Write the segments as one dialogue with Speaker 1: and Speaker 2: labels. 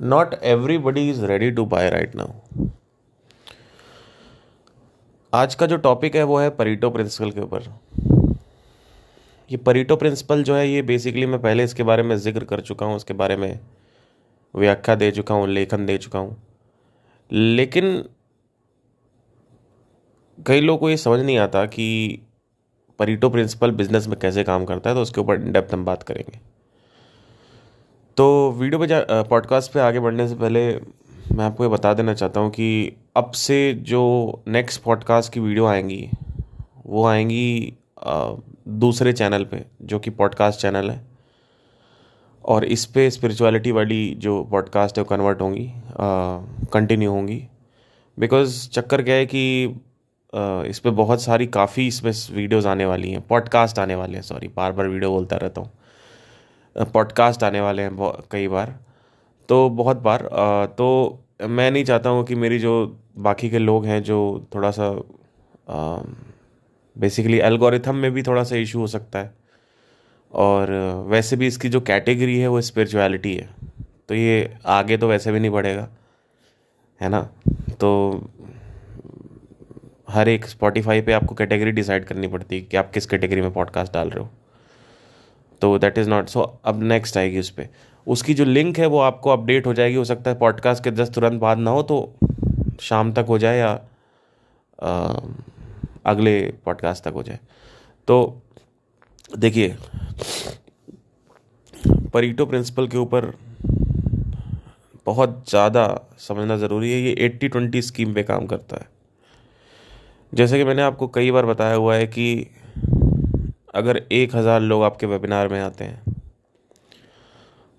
Speaker 1: not everybody is ready to buy right now. आज का जो टॉपिक है वो है परीटो प्रिंसिपल के ऊपर। ये परीटो प्रिंसिपल जो है, ये बेसिकली मैं पहले इसके बारे में ज़िक्र कर चुका हूँ उसके बारे में व्याख्या दे चुका हूँ, लेखन दे चुका हूँ। लेकिन कई लोगों को ये समझ नहीं आता कि परीटो प्रिंसिपल बिज़नेस में कैसे काम करता है तो उसके ऊपर डेप्थ हम बात करेंगे। तो वीडियो पे पॉडकास्ट पे आगे बढ़ने से पहले मैं आपको ये बता देना चाहता हूँ कि अब से जो नेक्स्ट पॉडकास्ट की वीडियो आएँगी, वो आएँगी दूसरे चैनल पे, जो कि पॉडकास्ट चैनल है। और इस पे स्पिरिचुअलिटी वाली जो पॉडकास्ट है, वो कन्वर्ट होंगी कंटिन्यू होंगी। बिकॉज़ चक्कर क्या है कि इस पर बहुत सारी काफ़ी इसमें वीडियोज़ आने वाली हैं पॉडकास्ट आने वाले हैं सॉरी बार बार वीडियो बोलता रहता हूँ। पॉडकास्ट आने वाले हैं कई बार। तो बहुत बार तो मैं नहीं चाहता हूँ कि मेरी जो बाकी के लोग हैं जो थोड़ा सा बेसिकली एल्गोरिथम में भी थोड़ा सा इशू हो सकता है। और वैसे भी इसकी जो कैटेगरी है वो स्पिरिचुअलिटी है। तो ये आगे तो वैसे भी नहीं बढ़ेगा, है ना? तो हर एक स्पॉटिफाई पे आपको कैटेगरी डिसाइड करनी पड़ती है कि आप किस कैटेगरी में पॉडकास्ट डाल रहे हो। तो दैट इज़ नॉट सो अब नेक्स्ट आएगी उस पर उसकी जो लिंक है वो आपको अपडेट हो जाएगी हो सकता है पॉडकास्ट के दस तुरंत बाद ना हो तो शाम तक हो जाए या आ, अगले पॉडकास्ट तक हो जाए। तो देखिए परीटो प्रिंसिपल के ऊपर बहुत ज़्यादा समझना ज़रूरी है ये एट्टी ट्वेंटी स्कीम पे काम करता है। जैसे कि मैंने आपको कई बार बताया हुआ है कि अगर एक हज़ार लोग आपके वेबिनार में आते हैं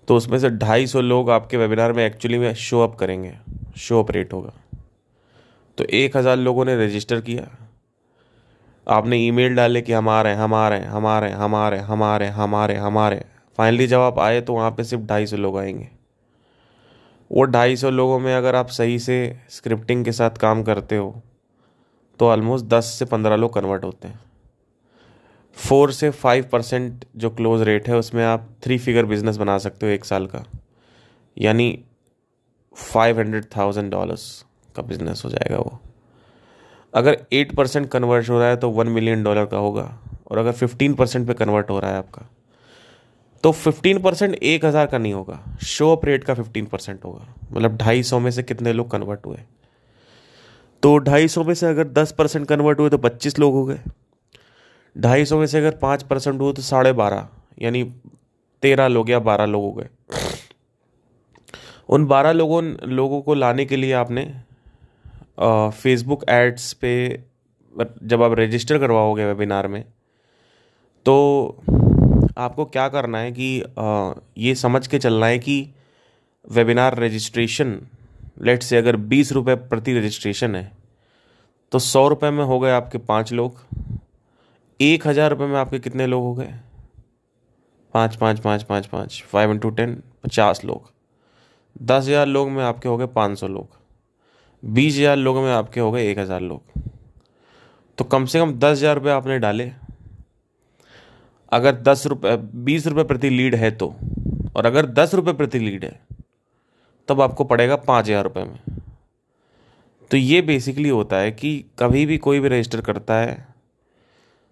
Speaker 1: तो उसमें से ढाई सौ लोग आपके वेबिनार में एक्चुअली में शो अप करेंगे शो अप रेट होगा। तो एक हज़ार लोगों ने रजिस्टर किया। आपने ईमेल डाले कि हम आ रहे हैं, हम आ रहे हैं, हम आ रहे हैं, हम आ रहे हैं, हम आ रहे हैं, हम आ रहे हैं, हम आ रहे हैं। फाइनली जब आप आए तो वहाँ पे सिर्फ़ ढाई सौ लोग आएँगे। वो ढाई सौ लोगों में अगर आप सही से स्क्रिप्टिंग के साथ काम करते हो तो ऑलमोस्ट दस से पंद्रह लोग कन्वर्ट होते हैं। फोर से फाइव परसेंट जो क्लोज रेट है, उसमें आप थ्री फिगर बिज़नेस बना सकते हो एक साल का। यानी फाइव हंड्रेड थाउज़ेंड डॉलर्स का बिज़नेस हो जाएगा वो। अगर एट परसेंट कन्वर्ट हो रहा है तो वन मिलियन डॉलर का होगा। और अगर फिफ्टीन परसेंट पर कन्वर्ट हो रहा है आपका तो फिफ्टीन परसेंट एक हज़ार का नहीं होगा। शो अप रेट का फिफ्टीन परसेंट होगा। मतलब ढाई सौ में से कितने लोग कन्वर्ट हुए? तो ढाई सौ में से अगर दस परसेंट कन्वर्ट हुए तो पच्चीस लोग हो गए। ढाई सौ में से अगर पाँच परसेंट हुआ तो साढ़े बारह यानी तेरह लोग या बारह लोग हो गए। उन बारह लोगों लोगों को लाने के लिए आपने फेसबुक एड्स पे जब आप रजिस्टर करवाओगे वेबिनार में तो आपको क्या करना है कि आ, ये समझ के चलना है कि वेबिनार रजिस्ट्रेशन लेट से अगर बीस रुपये प्रति रजिस्ट्रेशन है तो सौ रुपये में हो गए आपके पाँच लोग। एक हज़ार रुपये में आपके कितने लोग हो गए? पाँच पाँच पाँच पाँच पाँच फाइव इंटू टेन पचास लोग। दस हज़ार लोग में आपके हो गए पाँच सौ लोग। बीस हज़ार लोगों में आपके हो गए एक हज़ार लोग। तो कम से कम दस हज़ार रुपये आपने डाले। अगर दस रुपये बीस रुपये प्रति लीड है तो और अगर दस रुपये प्रति लीड है, तब आपको पड़ेगा पाँच हज़ार रुपये में। तो ये बेसिकली होता है कि कभी भी कोई भी रजिस्टर करता है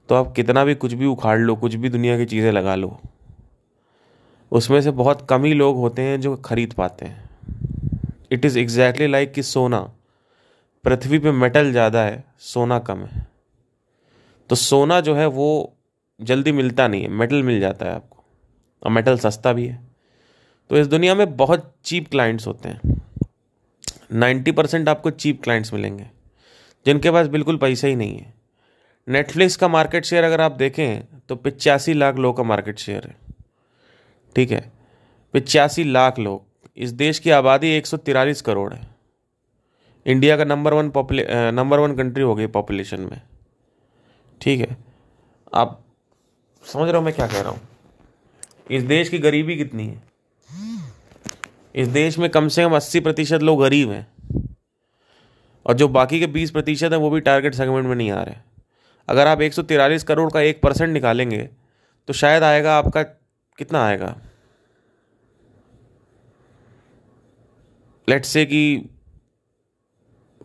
Speaker 1: तो आप कितना भी कुछ भी उखाड़ लो, कुछ भी दुनिया की चीज़ें लगा लो, उसमें से बहुत कम ही लोग होते हैं जो खरीद पाते हैं। इट इज़ एग्जैक्टली लाइक कि सोना, पृथ्वी पे मेटल ज़्यादा है, सोना कम है। तो सोना जो है वो जल्दी मिलता नहीं है मेटल मिल जाता है आपको, और मेटल सस्ता भी है। तो इस दुनिया में बहुत चीप क्लाइंट्स होते हैं। नाइन्टी परसेंट आपको चीप क्लाइंट्स मिलेंगे, जिनके पास बिल्कुल पैसा ही नहीं है। नेटफ्लिक्स का मार्केट शेयर अगर आप देखें तो पिचासी लाख लोग का मार्केट शेयर है। ठीक है? पिचासी लाख लोग। इस देश की आबादी एक करोड़ है। इंडिया का नंबर वन पॉपुले नंबर वन कंट्री हो गई पॉपुलेशन में। ठीक है? आप समझ रहे हो मैं क्या कह रहा हूँ? इस देश की गरीबी कितनी है? इस देश में कम से कम अस्सी प्रतिशत लोग गरीब हैं। और जो बाकी के बीस प्रतिशत हैं, वो भी टारगेट सेगमेंट में नहीं आ रहे। अगर आप एक करोड़ का एक परसेंट निकालेंगे तो शायद आएगा आपका, कितना आएगा? लेट से कि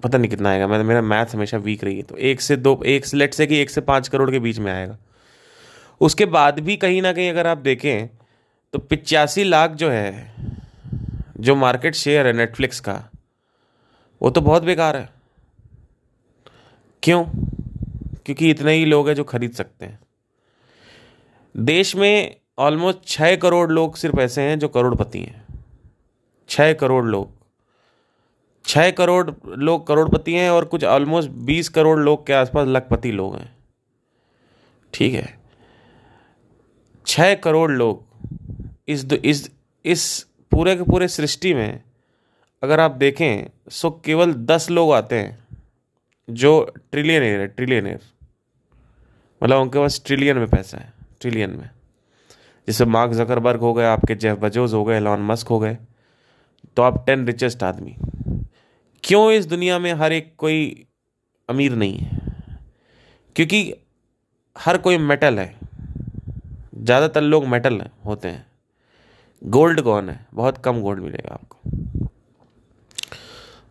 Speaker 1: पता नहीं कितना आएगा, मैं, मेरा मैथ हमेशा वीक रही है तो एक से दो, एक से लेट से कि एक से पाँच करोड़ के बीच में आएगा। उसके बाद भी कहीं ना कहीं अगर आप देखें तो पिचासी लाख जो है, जो मार्केट शेयर है नेटफ्लिक्स का, वो तो बहुत बेकार है। क्यों? क्योंकि इतने ही लोग हैं जो खरीद सकते हैं। देश में ऑलमोस्ट छः करोड़ लोग सिर्फ़ ऐसे हैं जो करोड़पति हैं। छः करोड़ लोग। छः करोड़ लोग करोड़पति हैं और कुछ ऑलमोस्ट बीस करोड़ लोग के आसपास लखपति लोग हैं। ठीक है। छः करोड़ लोग इस इस इस पूरे के पूरे सृष्टि में अगर आप देखें, सो केवल दस लोग आते हैं। जो ट्रिलियनर है ट्रिलियनर मतलब उनके पास ट्रिलियन में पैसा है ट्रिलियन में। जैसे मार्क जकरबर्ग हो गए आपके जेफ बजोज हो गए लॉन मस्क हो गए तो आप टेन रिचेस्ट आदमी। क्यों इस दुनिया में हर एक कोई अमीर नहीं है? क्योंकि हर कोई मेटल है। ज़्यादातर लोग मेटल है, होते हैं। गोल्ड कौन है? बहुत कम गोल्ड मिलेगा आपको।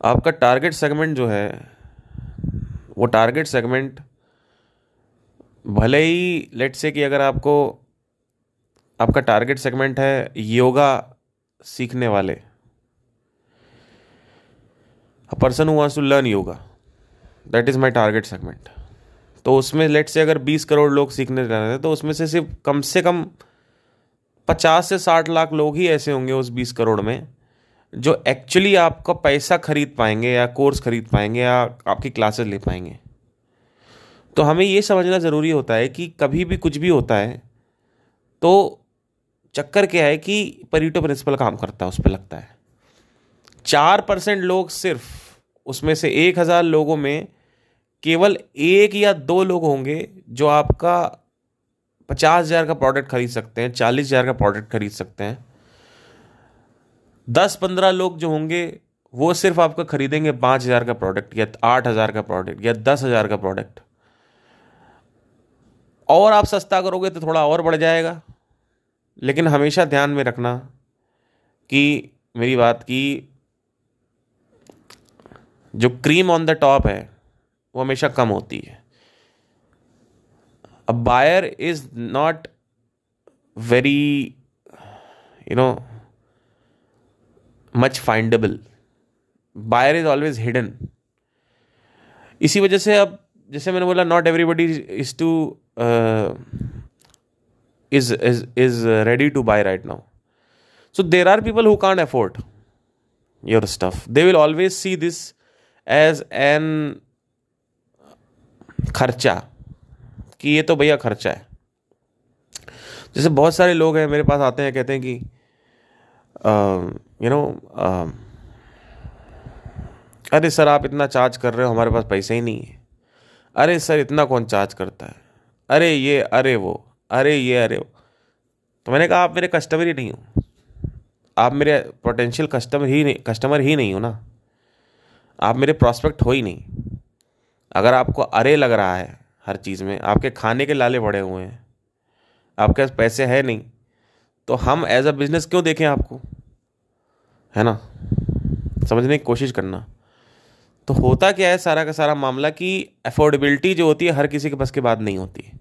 Speaker 1: आपका टारगेट सेगमेंट जो है वो टारगेट सेगमेंट भले ही लेट से कि अगर आपको, आपका टारगेट सेगमेंट है योगा सीखने वाले a person who wants to learn yoga that is my target segment तो उसमें लेट से अगर बीस करोड़ लोग सीखने जा रहे हैं तो उसमें से सिर्फ़ कम से कम पचास से साठ लाख लोग ही ऐसे होंगे उस बीस करोड़ में जो एक्चुअली आपका पैसा खरीद पाएँगे या कोर्स खरीद पाएँगे या आपकी क्लासेस ले पाएँगे। तो हमें ये समझना ज़रूरी होता है कि कभी भी कुछ भी होता है तो चक्कर क्या है कि परीटो प्रिंसिपल काम करता है, उस पर लगता है। चार परसेंट लोग सिर्फ़, उसमें से एक हज़ार लोगों में केवल एक या दो लोग होंगे जो आपका पचास हज़ार का प्रोडक्ट खरीद सकते हैं, चालीस हज़ार का प्रोडक्ट खरीद सकते हैं। दस पंद्रह लोग जो होंगे, वो सिर्फ़ आपका खरीदेंगे पाँच हज़ार का प्रोडक्ट या आठ हज़ार का प्रोडक्ट या दस हज़ार का प्रोडक्ट और आप सस्ता करोगे तो थोड़ा और बढ़ जाएगा। लेकिन हमेशा ध्यान में रखना कि, मेरी बात की, जो क्रीम ऑन द टॉप है, वो हमेशा कम होती है। A buyer is not very, you know much findable. Buyer is always hidden. इसी वजह से अब, जैसे मैंने बोला not everybody is to is is is ready to buy right now so there are people who can't afford your stuff they will always see this as an खर्चा कि ये तो भैया खर्चा है। जैसे बहुत सारे लोग हैं, मेरे पास आते हैं, कहते हैं कि यू नो अरे सर, आप इतना चार्ज कर रहे हो, हमारे पास पैसे ही नहीं है। अरे सर, इतना कौन चार्ज करता है? अरे ये, अरे वो, अरे ये, अरे वो। तो मैंने कहा, आप मेरे कस्टमर ही नहीं हो। आप मेरे पोटेंशियल कस्टमर ही नहीं कस्टमर ही नहीं हो ना। आप मेरे प्रॉस्पेक्ट हो ही नहीं। अगर आपको अरे लग रहा है हर चीज़ में, आपके खाने के लाले पड़े हुए हैं। आपके पास पैसे है नहीं। तो हम एज अ बिज़नेस क्यों देखें आपको? है ना? समझने की कोशिश करना। तो होता क्या है सारा का सारा मामला कि अफोर्डेबिलिटी जो होती है, हर किसी के पास के बाद नहीं होती।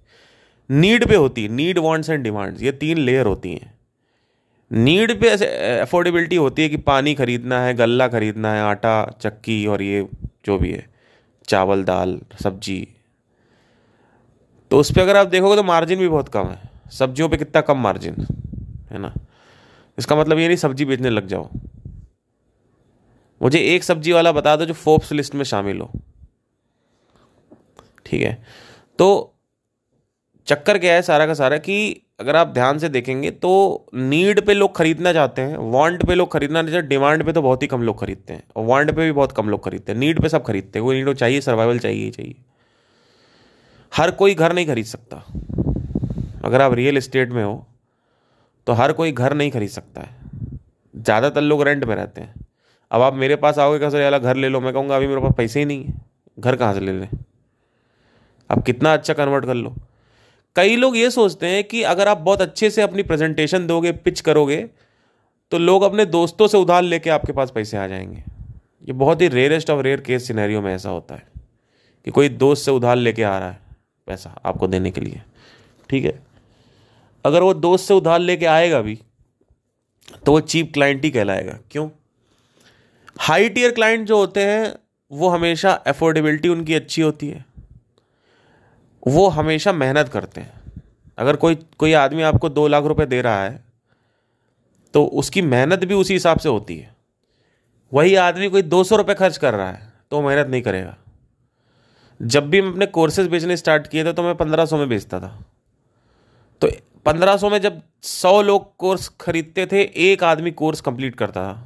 Speaker 1: नीड पे होती है नीड वांट्स एंड डिमांड्स ये तीन लेयर होती हैं। नीड पे ऐसे अफोर्डेबिलिटी होती है कि पानी खरीदना है, गल्ला खरीदना है, आटा, चक्की और ये जो भी है, चावल, दाल, सब्ज़ी। तो उस पर अगर आप देखोगे तो मार्जिन भी बहुत कम है। सब्जियों पे कितना कम मार्जिन है ना? इसका मतलब ये नहीं सब्ज़ी बेचने लग जाओ। मुझे एक सब्ज़ी वाला बता दो जो फोर्ब्स लिस्ट में शामिल हो। ठीक है? तो चक्कर क्या है सारा का सारा कि अगर आप ध्यान से देखेंगे तो नीड पे लोग खरीदना चाहते हैं वांट पे लोग खरीदना नहीं चाहते डिमांड पे तो बहुत ही कम लोग खरीदते हैं, और वांट पे भी बहुत कम लोग खरीदते हैं। नीड पे सब खरीदते हैं वो नीड चाहिए सर्वाइवल चाहिए ही चाहिए। हर कोई घर नहीं खरीद सकता। अगर आप रियल इस्टेट में हो तो हर कोई घर नहीं खरीद सकता है। ज़्यादातर लोग रेंट में रहते हैं। अब आप मेरे पास आओगे कैसे यार, घर ले लो। मैं कहूँगा, अभी मेरे पास पैसे ही नहीं है। घर कहाँ से ले लें? आप कितना अच्छा कन्वर्ट कर लो। कई लोग ये सोचते हैं कि अगर आप बहुत अच्छे से अपनी प्रेजेंटेशन दोगे पिच करोगे तो लोग अपने दोस्तों से उधार लेके आपके पास पैसे आ जाएँगे। ये बहुत ही rarest of rare case scenario में ऐसा होता है कि कोई दोस्त से उधार लेके आ रहा है पैसा आपको देने के लिए। ठीक है? अगर वो दोस्त से उधार लेके आएगा भी तो वो चीप क्लाइंट ही कहलाएगा। क्यों? हाई टीयर क्लाइंट जो होते हैं, वो हमेशा अफोर्डेबिलिटी उनकी अच्छी होती है। वो हमेशा मेहनत करते हैं। अगर कोई कोई आदमी आपको दो लाख रुपए दे रहा है तो उसकी मेहनत भी उसी हिसाब से होती है। वही आदमी कोई दो सौ रुपये खर्च कर रहा है तो मेहनत नहीं करेगा। जब भी मैं अपने कोर्सेज बेचने स्टार्ट किए थे तो मैं पंद्रह सौ में बेचता था। तो पंद्रह सौ में जब सौ लोग कोर्स खरीदते थे, एक आदमी कोर्स कंप्लीट करता था।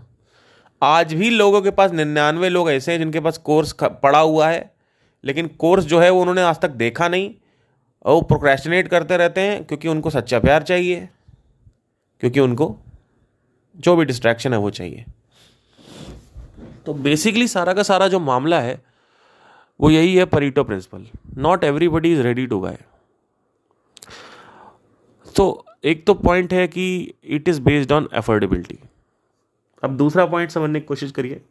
Speaker 1: आज भी लोगों के पास निन्यानवे लोग ऐसे हैं जिनके पास कोर्स पड़ा हुआ है, लेकिन कोर्स जो है वो उन्होंने आज तक देखा नहीं। और वो प्रोक्रेस्टिनेट करते रहते हैं क्योंकि उनको सच्चा प्यार चाहिए, क्योंकि उनको जो भी डिस्ट्रैक्शन है वो चाहिए। तो बेसिकली सारा का सारा जो मामला है, वो यही है Pareto principle. Not everybody is ready to buy तो एक तो पॉइंट है कि it is based on affordability अब दूसरा पॉइंट समझने की कोशिश करिए।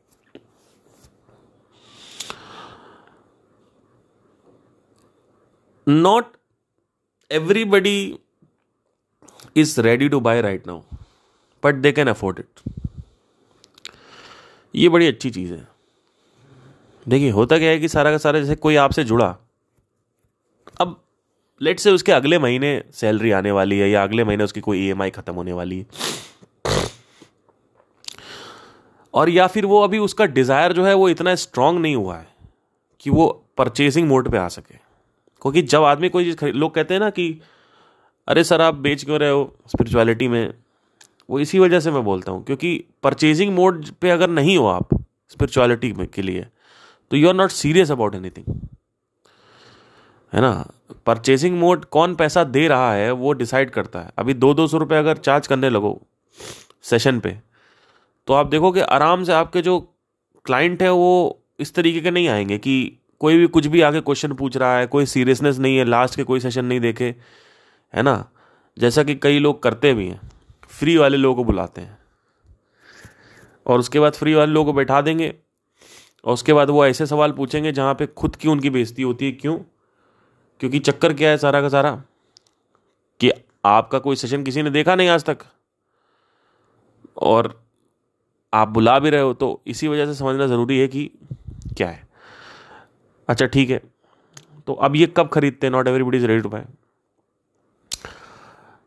Speaker 1: Not everybody is ready to buy right now but they can afford it ये बड़ी अच्छी चीज़ है। देखिए होता क्या है कि सारा का सारा जैसे कोई आपसे जुड़ा अब लेट से उसके अगले महीने सैलरी आने वाली है या अगले महीने उसकी कोई ईएमआई e खत्म होने वाली है। और या फिर वो अभी उसका डिज़ायर जो है वो इतना स्ट्रांग नहीं हुआ है कि वो परचेसिंग मोड पे आ सके। क्योंकि जब आदमी कोई चीज़ खरीद, लोग कहते हैं ना कि, अरे सर, आप बेच क्यों रहे हो स्पिरिचुअलिटी में? वो इसी वजह से मैं बोलता हूँ, क्योंकि परचेजिंग मोड पे अगर नहीं हो आप स्पिरिचुअलिटी में के लिए तो you are not serious about anything है ना? परचेजिंग मोड कौन पैसा दे रहा है, वो डिसाइड करता है। अभी दो दो सौ रुपये अगर चार्ज करने लगो सेशन पे तो आप देखो कि आराम से आपके जो क्लाइंट है, वो इस तरीके के नहीं आएँगे कि कोई भी कुछ भी आगे क्वेश्चन पूछ रहा है, कोई सीरियसनेस नहीं है लास्ट के कोई सेशन नहीं देखे, है ना? जैसा कि कई लोग करते भी हैं फ्री वाले लोगों को बुलाते हैं। और उसके बाद फ्री वाले लोगों को बैठा देंगे, और उसके बाद वो ऐसे सवाल पूछेंगे जहाँ पे खुद की उनकी बेइज्जती होती है, क्यों? क्योंकि चक्कर क्या है सारा का सारा? कि आपका कोई सेशन किसी ने देखा नहीं आज तक? और आप बुला भी रहे हो तो इसी वजह से समझना ज़रूरी है कि क्या है। अच्छा ठीक है। तो अब ये कब खरीदते हैं? Not everybody is ready to buy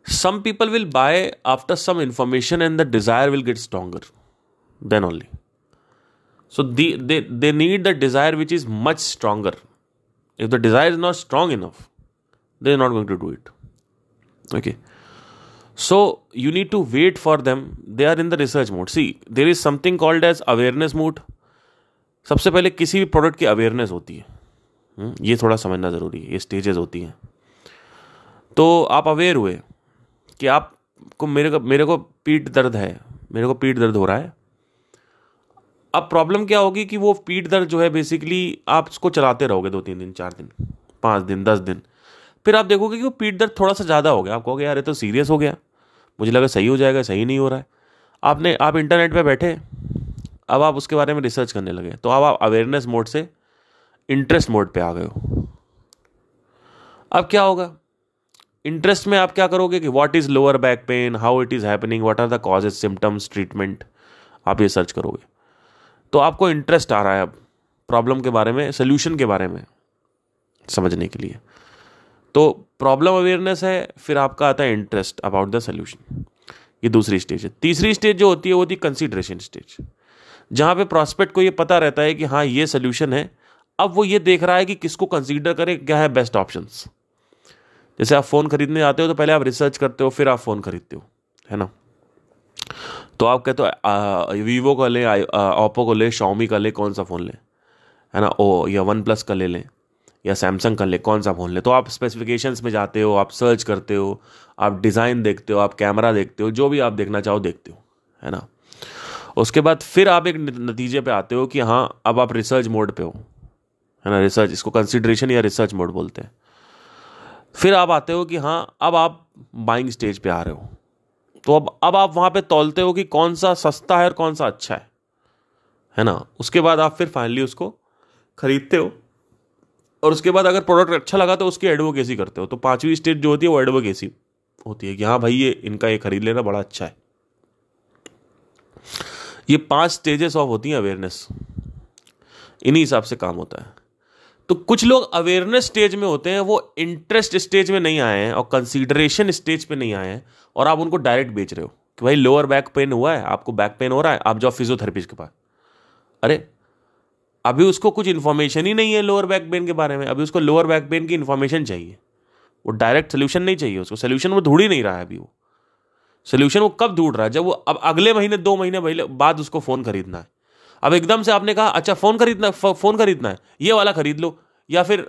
Speaker 1: some people will buy after some information and the desire will get stronger then only so they need the desire which is much stronger if the desire is not strong enough they is not going to do it okay so you need to wait for them they are in the research mode see there is something called as awareness mood सबसे पहले किसी भी product की awareness होती है। हम्म, ये थोड़ा समझना ज़रूरी है। ये स्टेजेस होती हैं। तो आप अवेयर हुए कि आपको मेरे को मेरे को पीठ दर्द है। मेरे को पीठ दर्द हो रहा है। अब प्रॉब्लम क्या होगी कि वो पीठ दर्द जो है बेसिकली आप उसको चलाते रहोगे दो, तीन दिन, चार दिन, पाँच दिन, दस दिन। फिर आप देखोगे कि वो पीठ दर्द थोड़ा सा ज़्यादा हो गया। आप कहोगे, यार, ये तो सीरियस हो गया। मुझे लगा सही हो जाएगा, सही नहीं हो रहा है। आपने, आप इंटरनेट पर बैठे, अब आप उसके बारे में रिसर्च करने लगे। तो अब आप अवेयरनेस मोड से इंटरेस्ट मोड पे आ गए हो। अब क्या होगा? इंटरेस्ट में आप क्या करोगे कि what is lower back pain how it is happening what are the causes symptoms treatment आप ये सर्च करोगे। तो आपको इंटरेस्ट आ रहा है अब प्रॉब्लम के बारे में सोल्यूशन के बारे में, समझने के लिए। तो प्रॉब्लम अवेयरनेस है, फिर आपका आता है इंटरेस्ट अबाउट द सोल्यूशन ये दूसरी स्टेज है। तीसरी स्टेज जो होती है, वो होती है कंसिडरेशन स्टेज जहाँ पे प्रॉस्पेक्ट को ये पता रहता है कि हाँ ये सोल्यूशन है। अब वो ये देख रहा है कि किसको कंसीडर करें, क्या है बेस्ट ऑप्शंस जैसे आप फ़ोन खरीदने जाते हो तो पहले आप रिसर्च करते हो, फिर आप फ़ोन खरीदते हो, है ना? तो आप कहते हो वीवो का लें ओप्पो को ले शॉमी का ले, कौन सा फ़ोन लें? है ना? ओ, या वन प्लस का ले लें, या सैमसंग का ले, कौन सा फ़ोन लें? तो आप स्पेसिफिकेशंस में जाते हो, आप सर्च करते हो, आप डिज़ाइन देखते हो, आप कैमरा देखते हो, जो भी आप देखना चाहो देखते हो, है ना? उसके बाद फिर आप एक नतीजे पे आते हो कि हाँ अब आप रिसर्च मोड पे हो, है ना? रिसर्च इसको कंसिड्रेशन या रिसर्च मोड बोलते हैं। फिर आप आते हो कि हाँ अब आप बाइंग स्टेज पे आ रहे हो। तो अब अब आप वहाँ पे तोलते हो कि कौन सा सस्ता है और कौन सा अच्छा है। है ना? उसके बाद आप फिर फाइनली उसको खरीदते हो। और उसके बाद अगर प्रोडक्ट अच्छा लगा तो उसकी एडवोकेसी करते हो। तो पांचवी स्टेज जो होती है वो एडवोकेसी होती है कि हाँ भाई ये, इनका ये खरीद लेना बड़ा अच्छा है। ये पाँच स्टेजेस ऑफ़ होती हैं अवेयरनेस इन्हीं हिसाब से काम होता है। तो कुछ लोग अवेयरनेस स्टेज में होते हैं, वो इंटरेस्ट स्टेज में नहीं आए हैं और कंसीडरेशन स्टेज पे नहीं आए हैं और आप उनको डायरेक्ट बेच रहे हो कि भाई लोअर बैक पेन हुआ है, आपको बैक पेन हो रहा है, आप जाओ फिजियोथेरेपिस्ट के पास। अरे, अभी उसको कुछ इन्फॉर्मेशन ही नहीं है लोअर बैक पेन के बारे में, अभी उसको लोअर बैक पेन की इन्फॉर्मेशन चाहिए। वो डायरेक्ट सोल्यूशन नहीं चाहिए उसको सोल्यूशन वो ढूंढ ही नहीं रहा है अभी वो। सोल्यूशन वो कब ढूंढ रहा है? जब वो, अब अगले महीने, दो महीने पहले बाद उसको फ़ोन खरीदना है। अब एकदम से आपने कहा अच्छा फ़ोन खरीदना फ़ोन खरीदना है ये वाला खरीद लो। या फिर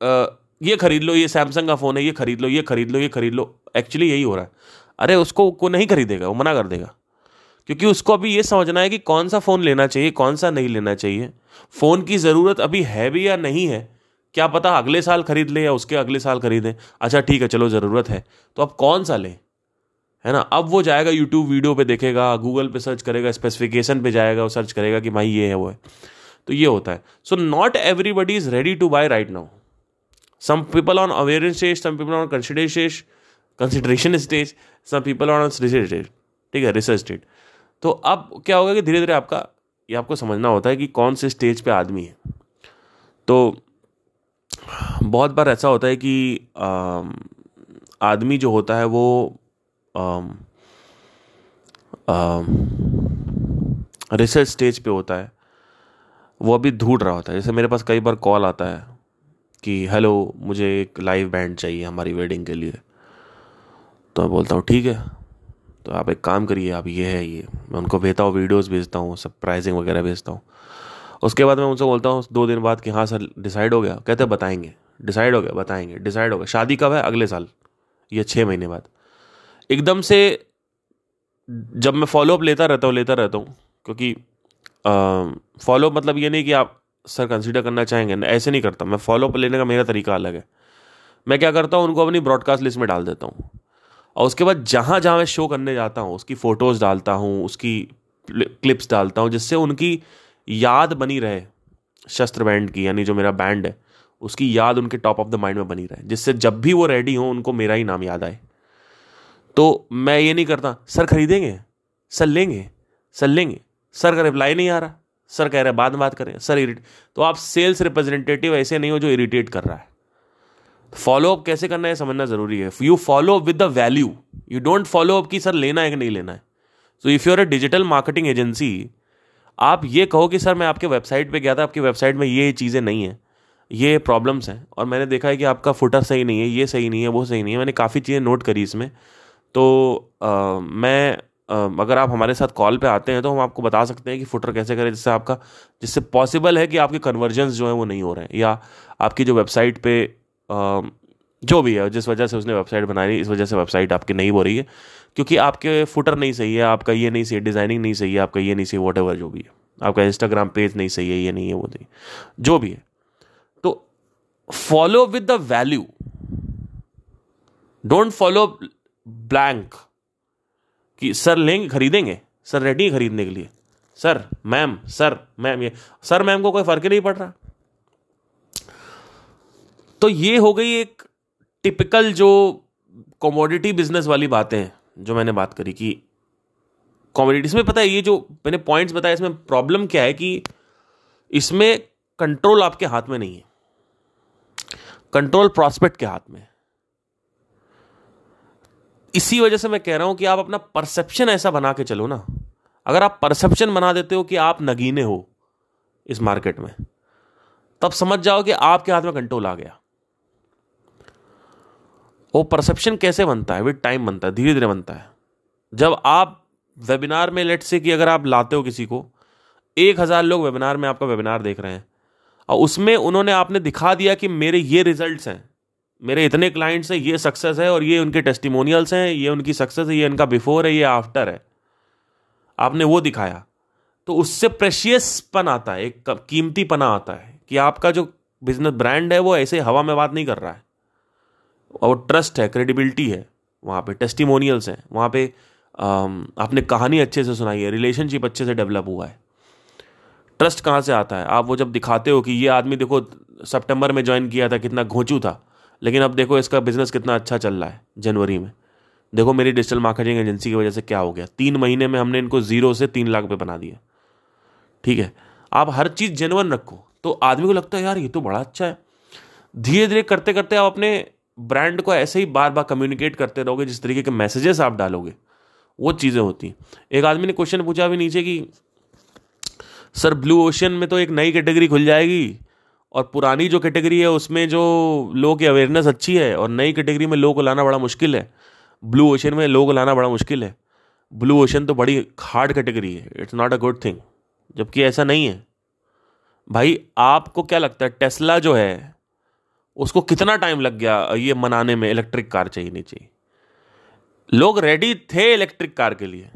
Speaker 1: आ, ये खरीद लो ये सैमसंग का फ़ोन है ये खरीद लो ये खरीद लो ये खरीद लो। एक्चुअली यही हो रहा है। अरे उसको को नहीं खरीदेगा वो मना कर देगा। क्योंकि उसको अभी ये समझना है कि कौन सा फ़ोन लेना चाहिए कौन सा नहीं लेना चाहिए। फ़ोन की ज़रूरत अभी है भी या नहीं है क्या पता अगले साल खरीद ले या उसके अगले साल खरीदें। अच्छा ठीक है चलो ज़रूरत है। तो अब कौन सा लें? है ना? अब वो जाएगा यूट्यूब वीडियो पे देखेगा गूगल पे सर्च करेगा स्पेसिफिकेशन पे जाएगा वो सर्च करेगा कि भाई ये है, वो है। तो ये होता है। So not everybody is ready to buy right now some people on awareness stage some people on consideration consideration stage some people on research stage ठीक है? रिसर्च स्टेज तो अब क्या होगा कि धीरे धीरे आपका ये आपको समझना होता है कि कौन से स्टेज पे आदमी है। तो बहुत बार ऐसा होता है कि आदमी जो होता है वो रिसर्च स्टेज पे होता है। वो अभी ढूंढ रहा होता है। जैसे मेरे पास कई बार कॉल आता है कि, हेलो, मुझे एक लाइव बैंड चाहिए हमारी वेडिंग के लिए। तो मैं बोलता हूँ, ठीक है। तो आप एक काम करिए, आप ये है, ये। मैं उनको भेजता हूँ वीडियोस भेजता हूँ, सब प्राइसिंग वगैरह भेजता हूँ। उसके बाद मैं उनसे बोलता हूँ, दो दिन बाद कि हाँ सर डिसाइड हो गया। कहते बताएँगे। डिसाइड हो गया, बताएँगे। डिसाइड हो गया। शादी कब है? अगले साल। या छः महीने बाद। एकदम से जब मैं फॉलोअप लेता रहता हूँ, लेता रहता हूँ, क्योंकि फॉलोअप मतलब ये नहीं कि आप सर कंसिडर करना चाहेंगे ऐसे नहीं करता। मैं फॉलोअप लेने का मेरा तरीका अलग है। मैं क्या करता हूँ, उनको अपनी ब्रॉडकास्ट लिस्ट में डाल देता हूँ। और उसके बाद जहाँ जहाँ मैं शो करने जाता हूँ, उसकी फ़ोटोज़ डालता हूँ, उसकी क्लिप्स डालता हूँ, जिससे उनकी याद बनी रहे, शस्त्र बैंड की, यानी जो मेरा बैंड है, उसकी याद उनके टॉप ऑफ़ द माइंड में बनी रहे, जिससे जब भी वो रेडी हो, उनको मेरा ही नाम याद आए। तो मैं ये नहीं करता, सर खरीदेंगे, सर लेंगे सर लेंगे। सर का रिप्लाई नहीं आ रहा, सर कह रहे बाद में बात करें सर इरिट तो आप सेल्स रिप्रेजेंटेटिव ऐसे नहीं हो जो इरिटेट कर रहा है। फॉलो अप कैसे करना है समझना ज़रूरी है। You follow up with the value you don't follow up कि सर लेना है कि नहीं लेना है। So if you're a digital marketing agency आप ये कहो कि सर मैं आपके वेबसाइट पे गया था, आपकी वेबसाइट में ये चीज़ें नहीं है, ये प्रॉब्लम्स हैं, और मैंने देखा है कि आपका फुटर सही नहीं है, ये सही नहीं है, वो सही नहीं है। मैंने काफ़ी चीज़ें नोट करी इसमें। तो आ, मैं अगर आप हमारे साथ कॉल पे आते हैं तो हम आपको बता सकते हैं कि फुटर कैसे करें जिससे आपका जिससे पॉसिबल है कि आपके कन्वर्जन्स जो है वो नहीं हो रहे हैं या आपकी जो वेबसाइट पे जो भी है जिस वजह से उसने वेबसाइट बनाई इस वजह से वेबसाइट आपकी नहीं हो रही है क्योंकि आपके फुटर नहीं सही है आपका ये नहीं सही डिज़ाइनिंग नहीं सही है आपका ये नहीं सही वॉट जो भी है आपका इंस्टाग्राम पेज नहीं सही है ये नहीं है वो नहीं जो भी है। तो follow with the value don't follow blank कि सर लेंगे, खरीदेंगे? सर रेडी खरीदने के लिए। सर, मैम सर, मैम, ये, सर, मैम को कोई फ़र्क ही नहीं पड़ रहा। तो ये हो गई एक टिपिकल जो कॉमोडिटी बिज़नेस वाली बातें हैं, जो मैंने बात करी कि कॉमोडिटीज में पता है, ये जो मैंने पॉइंट्स बताया इसमें प्रॉब्लम क्या है कि इसमें कंट्रोल आपके हाथ में नहीं है। कंट्रोल प्रॉस्पेक्ट के हाथ में इसी वजह से मैं कह रहा हूँ कि आप अपना परसेप्शन ऐसा बना के चलो ना। अगर आप परसेप्शन बना देते हो कि आप नगीने हो इस मार्केट में, तब समझ जाओ कि आपके हाथ में कंट्रोल आ गया। वो परसेप्शन कैसे बनता है? विद टाइम बनता है धीरे धीरे बनता है। जब आप वेबिनार में लेट से कि अगर आप लाते हो किसी को, एक हज़ार लोग वेबिनार में आपका वेबिनार देख रहे हैं, और उसमें उन्होंने, आपने दिखा दिया कि मेरे ये रिजल्ट्स हैं। मेरे इतने क्लाइंट्स हैं, ये सक्सेस है और ये उनके टेस्टिमोनियल्स हैं, ये उनकी सक्सेस है, ये इनका बिफोर है, ये आफ्टर है। आपने वो दिखाया। तो उससे प्रेशियस पन आता है, एक कीमती पना आता है कि आपका जो बिज़नेस ब्रांड है, वो ऐसे हवा में बात नहीं कर रहा है। और ट्रस्ट है क्रेडिबिलिटी है, वहाँ पे टेस्टिमोनियल्स हैं, वहाँ पे आपने कहानी अच्छे से सुनाई है रिलेशनशिप अच्छे से डेवलप हुआ है। ट्रस्ट कहाँ से आता है? आप वो जब दिखाते हो कि ये आदमी देखो सितंबर में ज्वाइन किया था, कितना घोंचू था। लेकिन अब देखो इसका बिज़नेस कितना अच्छा चल रहा है जनवरी में। देखो मेरी डिजिटल मार्केटिंग एजेंसी की वजह से क्या हो गया? तीन महीने में हमने इनको ज़ीरो से तीन लाख रुपये बना दिया। ठीक है? आप हर चीज़ जेनवन रखो। तो आदमी को लगता है, यार, ये तो बड़ा अच्छा है। धीरे धीरे करते करते आप अपने ब्रांड को ऐसे ही बार बार कम्युनिकेट करते रहोगे, जिस तरीके के मैसेजेस आप डालोगे, वो चीज़ें होती हैं। एक आदमी ने क्वेश्चन पूछा अभी नीचे कि, सर ब्लू ओशन में तो एक नई कैटेगरी खुल जाएगी। और पुरानी जो कैटेगरी है, उसमें जो लोगों की अवेयरनेस अच्छी है और नई कैटेगरी में लोगों को लाना बड़ा मुश्किल है। ब्लू ओशन में लोगों को लाना बड़ा मुश्किल है। ब्लू ओशन तो बड़ी हार्ड कैटेगरी है। It's not a good thing जबकि ऐसा नहीं है। भाई, आपको क्या लगता है टेस्ला जो है, उसको कितना टाइम लग गया ये मनाने में? इलेक्ट्रिक कार चाहिए नहीं चाहिए। लोग रेडी थे इलेक्ट्रिक कार के लिए।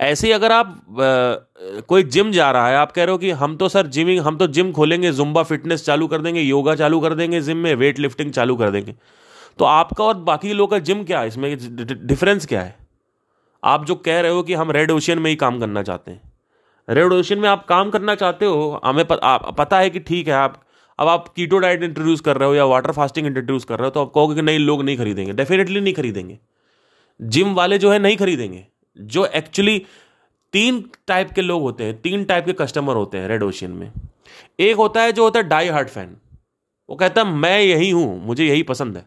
Speaker 1: ऐसे ही अगर आप आ, कोई जिम जा रहा है आप कह रहे हो कि हम तो सर जिमिंग हम तो जिम खोलेंगे जुम्बा फिटनेस चालू कर देंगे योगा चालू कर देंगे जिम में वेट लिफ्टिंग चालू कर देंगे। तो आपका और बाकी लोग का जिम क्या है? इसमें डिफरेंस क्या है? आप जो कह रहे हो कि हम रेड ओशियन में ही काम करना चाहते हैं। रेड ओशियन में आप काम करना चाहते हो हमें पता है कि ठीक है आप अब आप कीटो डाइट इंट्रोड्यूस कर रहे हो या वाटर फास्टिंग इंट्रोड्यूस कर रहे हो तो आप कहोगे कि नहीं लोग नहीं खरीदेंगे। डेफिनेटली नहीं खरीदेंगे। जिम वाले जो है नहीं खरीदेंगे। जो एक्चुअली तीन टाइप के लोग होते हैं, तीन टाइप के कस्टमर होते हैं रेड ओशियन में। एक होता है जो होता है डाई हार्ट फ़ैन वो कहता है, मैं यही हूँ, मुझे यही पसंद है।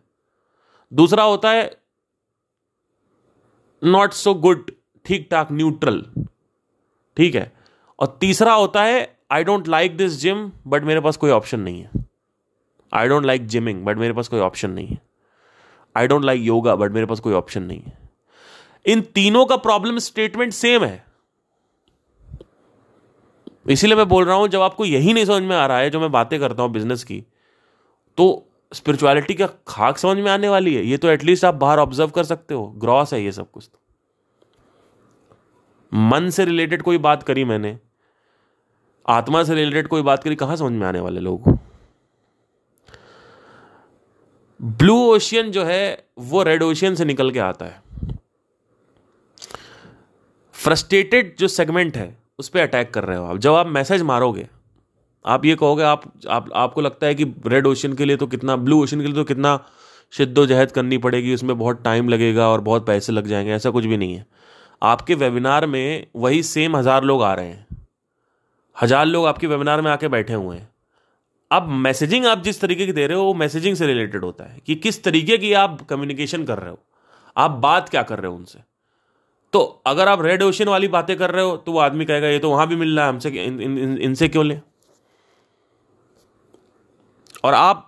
Speaker 1: दूसरा होता है नॉट सो गुड ठीक ठाक न्यूट्रल ठीक है? और तीसरा होता है I don't like this gym but मेरे पास कोई ऑप्शन नहीं है। I don't like gyming but मेरे पास कोई ऑप्शन नहीं है। I don't like yoga but मेरे पास कोई ऑप्शन नहीं है। इन तीनों का प्रॉब्लम स्टेटमेंट सेम है। इसीलिए मैं बोल रहा हूँ, जब आपको यही नहीं समझ में आ रहा है, जो मैं बातें करता हूँ बिज़नेस की तो स्पिरिचुअलिटी का खाक समझ में आने वाली है? ये तो एटलीस्ट आप बाहर ऑब्ज़र्व कर सकते हो। ग्रॉस है ये सब कुछ तो। मन से रिलेटेड कोई बात करी मैंने। आत्मा से रिलेटेड कोई बात करी, कहाँ समझ में आने वाले लोग? ब्लू ओशियन जो है, वो रेड ओशियन से निकल के आता है। फ्रस्ट्रेटेड जो सेगमेंट है उस पर अटैक कर रहे हो आप। जब आप मैसेज मारोगे आप ये कहोगे आप, आप आपको लगता है कि रेड ओशन के लिए तो कितना ब्लू ओशन के लिए तो कितना शिद्दोजहद करनी पड़ेगी उसमें बहुत टाइम लगेगा और बहुत पैसे लग जाएँगे ऐसा कुछ भी नहीं है। आपके वेबिनार में वही सेम हज़ार लोग आ रहे हैं। हज़ार लोग आपके वेबिनार में आके बैठे हुए हैं। अब मैसेजिंग आप जिस तरीके की दे रहे हो वो मैसेजिंग से रिलेटेड होता है कि किस तरीके की आप कम्युनिकेशन कर रहे हो। आप बात क्या कर रहे हो उनसे? तो अगर आप रेड ओशन वाली बातें कर रहे हो तो वो आदमी कहेगा ये तो वहाँ भी मिल रहा है हमसे इन, इन, इन, इनसे क्यों लें? और आप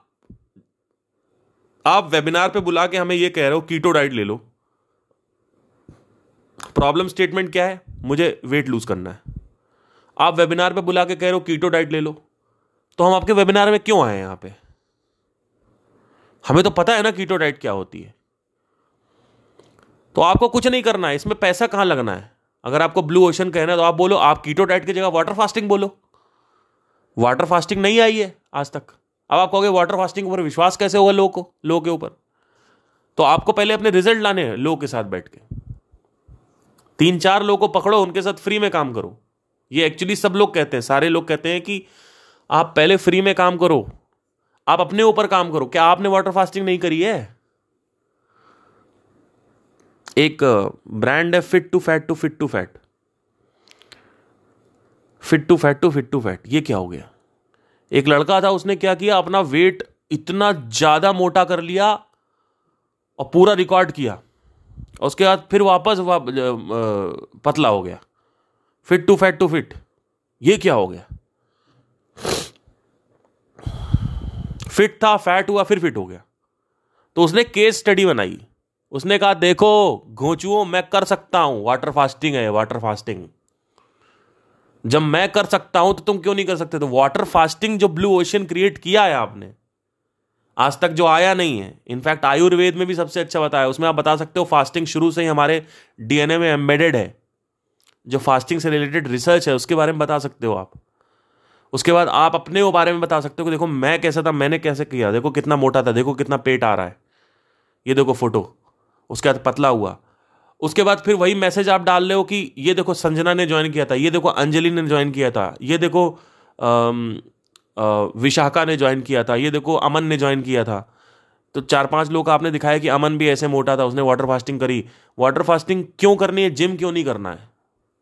Speaker 1: आप वेबिनार पे बुला के हमें ये कह रहे हो कीटो डाइट ले लो. प्रॉब्लम स्टेटमेंट क्या है? मुझे वेट लूज करना है। आप वेबिनार पे बुला के कह रहे हो कीटो डाइट ले लो. तो हम आपके वेबिनार में क्यों आए यहाँ पे? हमें तो पता है ना कीटो डाइट क्या होती है। तो आपको कुछ नहीं करना है, इसमें पैसा कहाँ लगना है? अगर आपको ब्लू ओशन कहना है तो आप बोलो, आप कीटो डाइट की जगह वाटर फास्टिंग बोलो। वाटर फास्टिंग नहीं आई है आज तक। अब आप कहोगे वाटर फास्टिंग ऊपर विश्वास कैसे होगा लोग को, लोग के ऊपर? तो आपको पहले अपने रिज़ल्ट लाने हैं, लोग के साथ बैठ के। तीन चार लोग को पकड़ो, उनके साथ फ्री में काम करो। ये एक्चुअली सब लोग कहते हैं, सारे लोग कहते हैं कि आप पहले फ्री में काम करो। आप अपने ऊपर काम करो। क्या आपने वाटर फास्टिंग नहीं करी है? एक ब्रांड है fit to fat to fit to fat fit to fat to fit to fat ये क्या हो गया? एक लड़का था उसने क्या किया? अपना वेट इतना ज़्यादा मोटा कर लिया और पूरा रिकॉर्ड किया। उसके बाद फिर वापस वा, पतला हो गया। Fit to fat to fit ये क्या हो गया? फिट था फैट हुआ फिर फिट हो गया। तो उसने केस स्टडी बनाई। उसने कहा, देखो, घोचुओ मैं कर सकता हूँ। वाटर फास्टिंग है वाटर फास्टिंग जब मैं कर सकता हूँ तो तुम क्यों नहीं कर सकते? तो वाटर फास्टिंग जो ब्लू ओशन क्रिएट किया है आपने, आज तक जो आया नहीं है। इनफैक्ट आयुर्वेद में भी सबसे अच्छा बताया उसमें आप बता सकते हो फास्टिंग शुरू से ही हमारे डीएनए में एम्बेडेड है। जो फास्टिंग से रिलेटेड रिसर्च है, उसके बारे में बता सकते हो आप। उसके बाद आप अपने वो बारे में बता सकते हो कि देखो, मैं कैसा था, मैंने कैसे किया? देखो, कितना मोटा था, देखो, कितना पेट आ रहा है। ये देखो फ़ोटो। उसके बाद पतला हुआ। उसके बाद फिर वही मैसेज आप डाल रहे हो कि ये देखो संजना ने ज्वाइन किया था, ये देखो अंजलि ने ज्वाइन किया था, ये देखो विशाखा ने ज्वाइन किया था, ये देखो अमन ने ज्वाइन किया था। तो चार पाँच लोग आपने दिखाया कि अमन भी ऐसे मोटा था, उसने वाटर फास्टिंग करी। वाटर फास्टिंग क्यों करनी है? जिम क्यों नहीं करना है?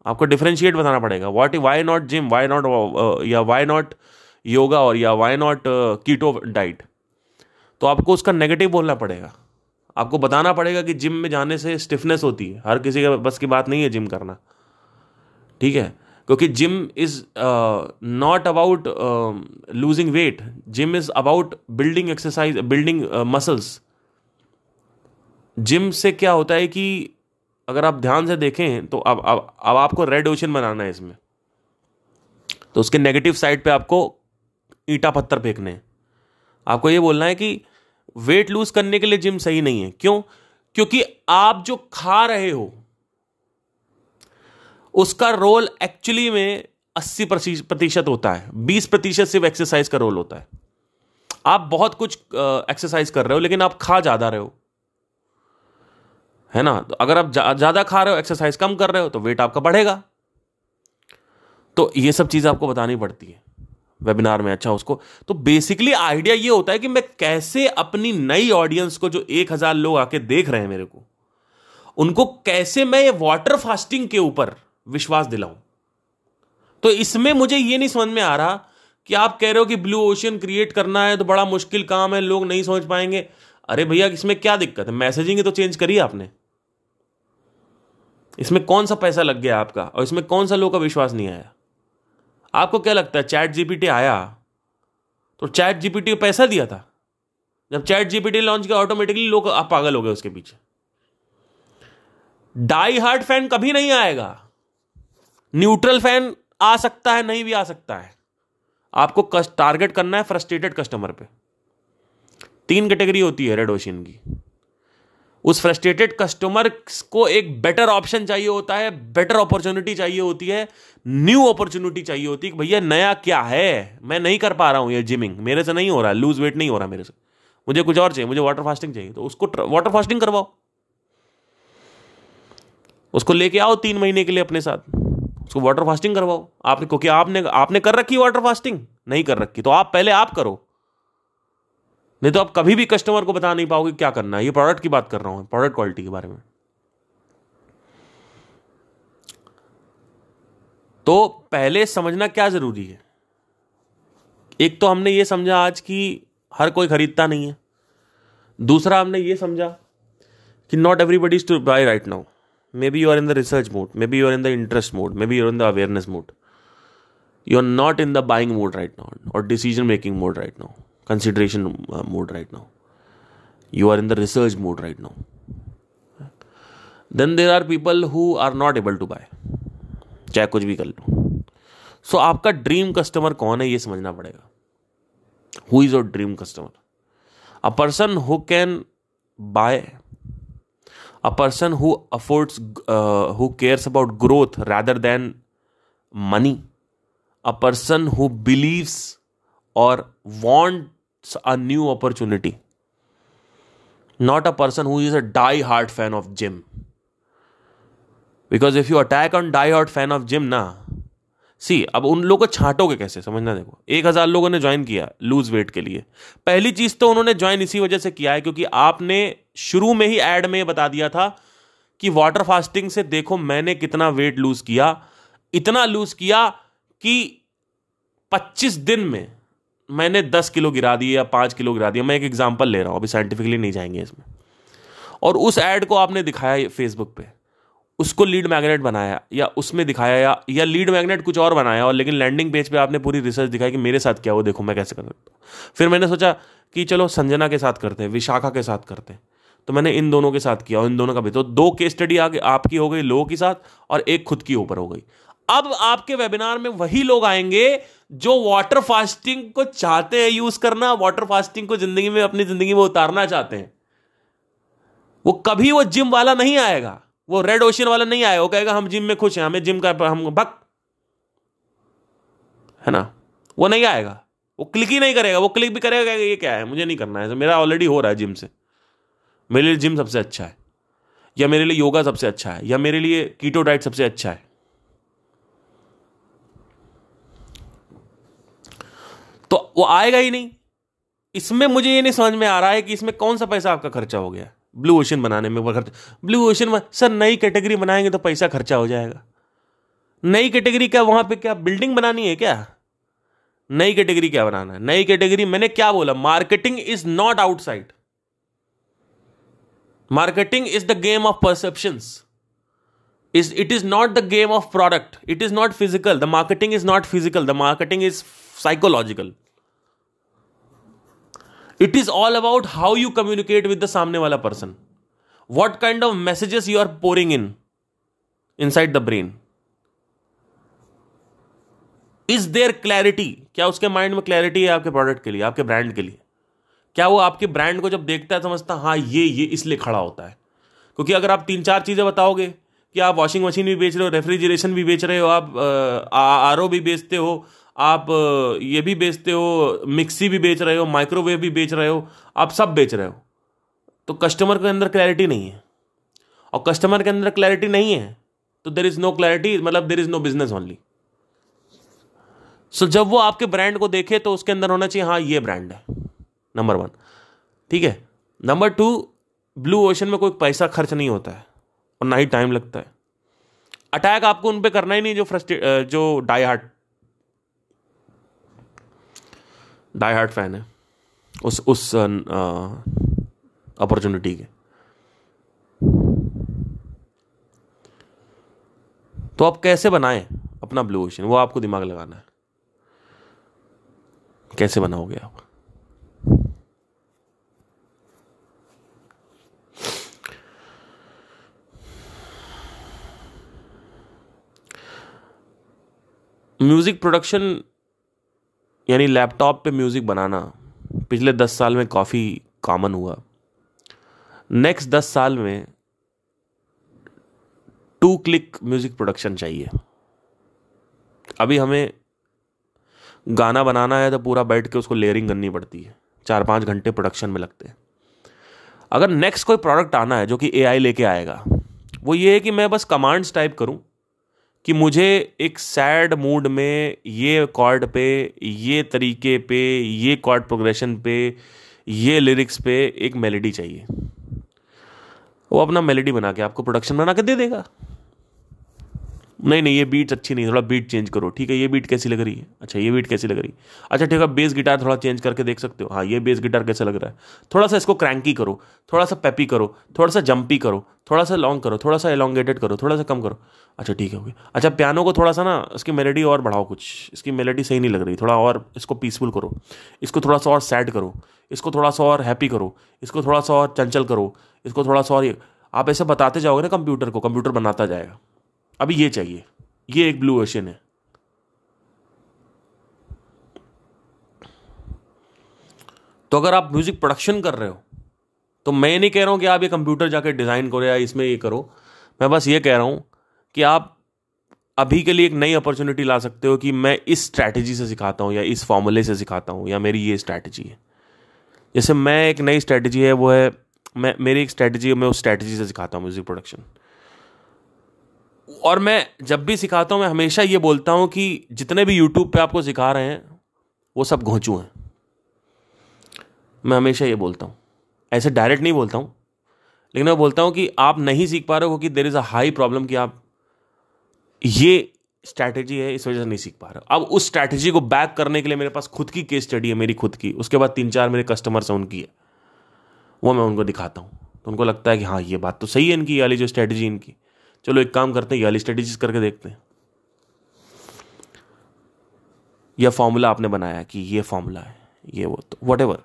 Speaker 1: आपको डिफ्रेंशिएट बताना पड़ेगा। What why not gym why not या वाई नॉट योगा और या वाई नॉट कीटो डाइट तो आपको उसका नेगेटिव बोलना पड़ेगा। आपको बताना पड़ेगा कि जिम में जाने से स्टिफनेस होती है। हर किसी के बस की बात नहीं है जिम करना। ठीक है? क्योंकि gym is not about losing weight gym is about building exercise building muscles gym से क्या होता है कि अगर आप ध्यान से देखें तो अब अब अब आपको रेड ओशन बनाना है इसमें। तो उसके नेगेटिव साइड पे आपको ईटा पत्थर फेंकने हैं। आपको ये बोलना है कि वेट लूज करने के लिए जिम सही नहीं है। क्यों? क्योंकि आप जो खा रहे हो, उसका रोल एक्चुअली में अस्सी प्रतिशत होता है। बीस प्रतिशत सिर्फ़ एक्सरसाइज का रोल होता है। आप बहुत कुछ एक्सरसाइज कर रहे हो, लेकिन आप खा ज़्यादा रहे हो। है ना? तो अगर आप ज़्यादा खा रहे हो, एक्सरसाइज कम कर रहे हो तो वेट आपका बढ़ेगा। तो ये सब चीज़ आपको बतानी पड़ती है। वेबिनार में अच्छा उसको। तो बेसिकली आइडिया ये होता है कि मैं कैसे अपनी नई ऑडियंस को जो एक हज़ार लोग आके देख रहे हैं मेरे को, उनको कैसे मैं ये वाटर फास्टिंग के ऊपर विश्वास दिलाऊं। तो इसमें मुझे ये नहीं समझ में आ रहा कि आप कह रहे हो कि ब्लू ओशियन क्रिएट करना है तो बड़ा मुश्किल काम है, लोग नहीं समझ पाएँगे। अरे भैया, इसमें क्या दिक्कत है? मैसेजिंग तो चेंज करिए आपने। इसमें कौन सा पैसा लग गया आपका? और इसमें कौन सा लोग का विश्वास नहीं आया? आपको क्या लगता है, चैट जीपीटी आया? तो चैट जीपीटी को पैसा दिया था। जब चैट जीपीटी लॉन्च किया ऑटोमेटिकली लोग आप पागल हो गए उसके पीछे। डाई हार्ट फ़ैन कभी नहीं आएगा। न्यूट्रल फ़ैन आ सकता है, नहीं भी आ सकता है। आपको टारगेट करना है फ्रस्ट्रेटेड कस्टमर पे। तीन कैटेगरी होती है रेड ओशियन की। उस फ्रस्ट्रेटेड कस्टमर को एक बेटर ऑप्शन चाहिए होता है बेटर अपॉर्चुनिटी चाहिए होती है न्यू अपॉर्चुनिटी चाहिए होती है भैया नया क्या है? मैं नहीं कर पा रहा हूँ ये जिमिंग मेरे से नहीं हो रहा लूज वेट नहीं हो रहा मेरे से। मुझे कुछ और चाहिए, मुझे वाटर फास्टिंग चाहिए। तो उसको वाटर फास्टिंग करवाओ। उसको लेके आओ तीन महीने के लिए अपने साथ। उसको वाटर फास्टिंग करवाओ। आपने क्योंकि आपने आपने कर रखी वाटर फास्टिंग नहीं कर रखी। तो आप पहले आप करो। नहीं तो आप कभी भी कस्टमर को बता नहीं पाओगे क्या करना है। ये प्रोडक्ट की बात कर रहा हूँ प्रोडक्ट क्वालिटी के बारे में। तो पहले समझना क्या ज़रूरी है? एक तो हमने ये समझा आज कि हर कोई खरीदता नहीं है। दूसरा हमने ये समझा कि not everybody to buy right now maybe you are in the research mode maybe you are in the interest mode maybe you are in the awareness mode you are not in the buying mode right now और decision making mode right now consideration uh, mode right now. You are in the research mode right now. Then there are people who are not able to buy. चाहे कुछ भी कर लो so so, आपका dream customer कौन है ये समझना पड़ेगा who is your dream customer a person who can buy a person who affords who cares about growth rather than money a person who believes और want a new opportunity. Not a person who is a die hard fan of gym. Because if you attack on die hard fan of gym ना see अब उन लोगों को छांटोगे कैसे समझना देखो एक हज़ार लोगों ने ज्वाइन किया लूज वेट के लिए पहली चीज़ तो उन्होंने ज्वाइन इसी वजह से किया है क्योंकि आपने शुरू में ही एड में बता दिया था कि वाटर फास्टिंग से देखो मैंने कितना वेट लूज किया इतना लूज किया कि 25 दिन में मैंने दस किलो गिरा दिए या पाँच किलो गिरा दिया मैं एक एग्ज़ाम्पल ले रहा हूँ, अभी साइंटिफिकली नहीं जाएँगे इसमें। और उस एड को आपने दिखाया फेसबुक पे, उसको लीड मैग्नेट बनाया, या उसमें दिखाया, या या लीड मैग्नेट कुछ और बनाया, और लेकिन लैंडिंग पेज पे आपने पूरी रिसर्च दिखाई कि मेरे साथ क्या हो देखो मैं कैसे कर सकता हूँ। फिर मैंने सोचा कि चलो संजना के साथ करते हैं, विशाखा के साथ करते हैं। तो मैंने इन दोनों के साथ किया, और इन दोनों का भी। तो दो केस स्टडी आगे आपकी हो गई, लोगों के साथ, और एक खुद की ऊपर हो गई। अब आपके वेबिनार में वही लोग आएँगे जो वाटर फास्टिंग को चाहते हैं यूज़ करना वाटर फास्टिंग को ज़िंदगी में, अपनी ज़िंदगी में उतारना चाहते हैं। वो कभी वो जिम वाला नहीं आएगा। वो रेड ओशन वाला नहीं आएगा। वो कहेगा, हम जिम में खुश हैं, हमें जिम का, हम भक है ना? वो नहीं आएगा। वो क्लिक ही नहीं करेगा। वो क्लिक भी करेगा, कहेगा, ये क्या है? मुझे नहीं करना है। मेरा ऑलरेडी हो रहा है जिम से। मेरे लिए जिम सबसे अच्छा है। या मेरे लिए योगा सबसे अच्छा है। या मेरे लिए कीटो डाइट सबसे अच्छा है। तो वो आएगा ही नहीं। इसमें मुझे ये नहीं समझ में आ रहा है कि इसमें कौन सा पैसा आपका खर्चा हो गया। ब्लू ओशन बनाने में खर्चा ब्लू ओशन सर, नई कैटेगरी बनाएँगे तो पैसा खर्चा हो जाएगा। नई कैटेगरी क्या, वहाँ पे क्या बिल्डिंग बनानी है क्या? नई कैटेगरी क्या बनाना है? नई कैटेगरी मैंने क्या बोला? Marketing is not outside marketing is the game of perception it is not the game of product it is not physical the marketing is not physical the marketing is psychological it is all about how you communicate with the सामने वाला person what kind of messages you are pouring in inside the brain is there clarity क्या उसके mind में clarity है आपके product के लिए, आपके ब्रांड के लिए? क्या वो आपके ब्रांड को जब देखता है, समझता हाँ ये ये इसलिए खड़ा होता है? क्योंकि अगर आप तीन चार चीज़ें बताओगे कि आप वॉशिंग मशीन भी बेच रहे हो? रेफ्रिजरेशन भी बेच रहे हो? आप आर भी बेचते हो? आप ये भी बेचते हो? मिक्सी भी बेच रहे हो? माइक्रोवेव भी बेच रहे हो? आप सब बेच रहे हो। तो कस्टमर के अंदर क्लैरिटी नहीं है। और कस्टमर के अंदर क्लैरिटी नहीं है तो देर इज़ नो क्लैरिटी मतलब there is no business only so जब वो आपके ब्रांड को देखे तो उसके अंदर होना चाहिए हाँ ये ब्रांड है। नंबर वन ठीक है? नंबर टू ब्लू ओशन में कोई पैसा खर्च नहीं होता है। और ना ही टाइम लगता है। अटैक आपको उन पर करना ही नहीं जो फ्रस्ट्रेट जो die hard die hard fan है। उस उस अपॉर्चुनिटी के। तो आप कैसे बनाएँ अपना ब्लू ओशन वो आपको दिमाग लगाना है। कैसे बनाओगे आप? म्यूज़िक प्रोडक्शन, यानी लैपटॉप पे म्यूज़िक बनाना, पिछले दस साल में काफ़ी कॉमन हुआ। नेक्स्ट दस साल में टू क्लिक म्यूज़िक प्रोडक्शन चाहिए। अभी हमें गाना बनाना है तो पूरा बैठ के उसको लेयरिंग करनी पड़ती है। चार पाँच घंटे प्रोडक्शन में लगते हैं। अगर नेक्स्ट कोई प्रोडक्ट आना है, जो कि ए लेके आएगा, वो ये है कि मैं बस कमांड्स टाइप करूँ कि मुझे एक सैड मूड में ये कॉर्ड पे, ये तरीके पे, ये कॉर्ड प्रोग्रेशन पे, ये लिरिक्स पे एक मेलेडी चाहिए। वो अपना मेलेडी बना के आपको प्रोडक्शन बना के दे देगा। नहीं नहीं ये बीट अच्छी नहीं थोड़ा बीट चेंज करो ठीक है ये बीट कैसी लग रही है अच्छा ये बीट कैसी लग रही है अच्छा ठीक है बेस गिटार थोड़ा चेंज करके देख सकते हो हाँ ये बेस गिटार कैसा लग रहा है थोड़ा सा इसको क्रैंकी करो थोड़ा सा पेपी करो थोड़ा सा जंपी करो थोड़ा सा लॉन्ग करो थोड़ा सा एलोंगेटेड करो थोड़ा सा कम करो अच्छा ठीक है ओके अच्छा पियानो को थोड़ा सा ना इसकी मेलेडी और बढ़ाओ कुछ इसकी मेलेडी सही नहीं लग रही थोड़ा और इसको पीसफुल करो इसको थोड़ा सा और सैड करो इसको थोड़ा सा और हैप्पी करो इसको थोड़ा सा और चंचल करो इसको थोड़ा सा और आप ऐसे बताते जाओगे ना कंप्यूटर को कंप्यूटर बनाता जाएगा अभी ये चाहिए। ये एक ब्लू ओशन है। तो अगर आप म्यूज़िक प्रोडक्शन कर रहे हो तो मैं नहीं कह रहा हूँ कि आप ये कंप्यूटर जाकर डिज़ाइन करो या इसमें ये करो। मैं बस ये कह रहा हूँ कि आप अभी के लिए एक नई अपॉर्चुनिटी ला सकते हो कि मैं इस स्ट्रैटेजी से सिखाता हूँ या इस फॉर्मूले से सिखाता हूँ या मेरी ये स्ट्रैटेजी है। जैसे मैं एक नई स्ट्रैटेजी है, वो है, मैं, मेरी एक स्ट्रैटेजी है, मैं उस स्ट्रैटेजी से सिखाता हूँ म्यूज़िक प्रोडक्शन और मैं जब भी सिखाता हूँ, मैं हमेशा ये बोलता हूँ कि जितने भी यूट्यूब पे आपको सिखा रहे हैं, वो सब घोंचू हैं। मैं हमेशा ये बोलता हूँ। ऐसे डायरेक्ट नहीं बोलता हूँ। लेकिन मैं बोलता हूँ कि आप नहीं सीख पा रहे हो क्योंकि there is a high problem कि आप ये स्ट्रैटेजी है, इस वजह से नहीं सीख पा रहे अब उस स्ट्रैटेजी को बैक करने के लिए मेरे पास खुद की केस स्टडी है, मेरी खुद की। उसके बाद तीन चार मेरे कस्टमर्स हैं, उनकी है। वो मैं उनको दिखाता हूँ। तो उनको लगता है कि हाँ ये बात तो सही है इनकी वाली जो स्ट्रैटेजी इनकी। चलो एक काम करते हैं ये स्ट्रेटेजी करके देखते हैं। यह फॉर्मूला आपने बनाया कि ये फॉर्मूला है, ये वो तो वट एवर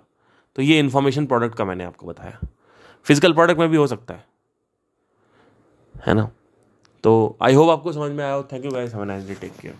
Speaker 1: तो ये इन्फॉर्मेशन प्रोडक्ट का मैंने आपको बताया। फ़िज़िकल प्रोडक्ट में भी हो सकता है। है ना? तो आई होप आपको समझ में आया हो। Thank you nice day take care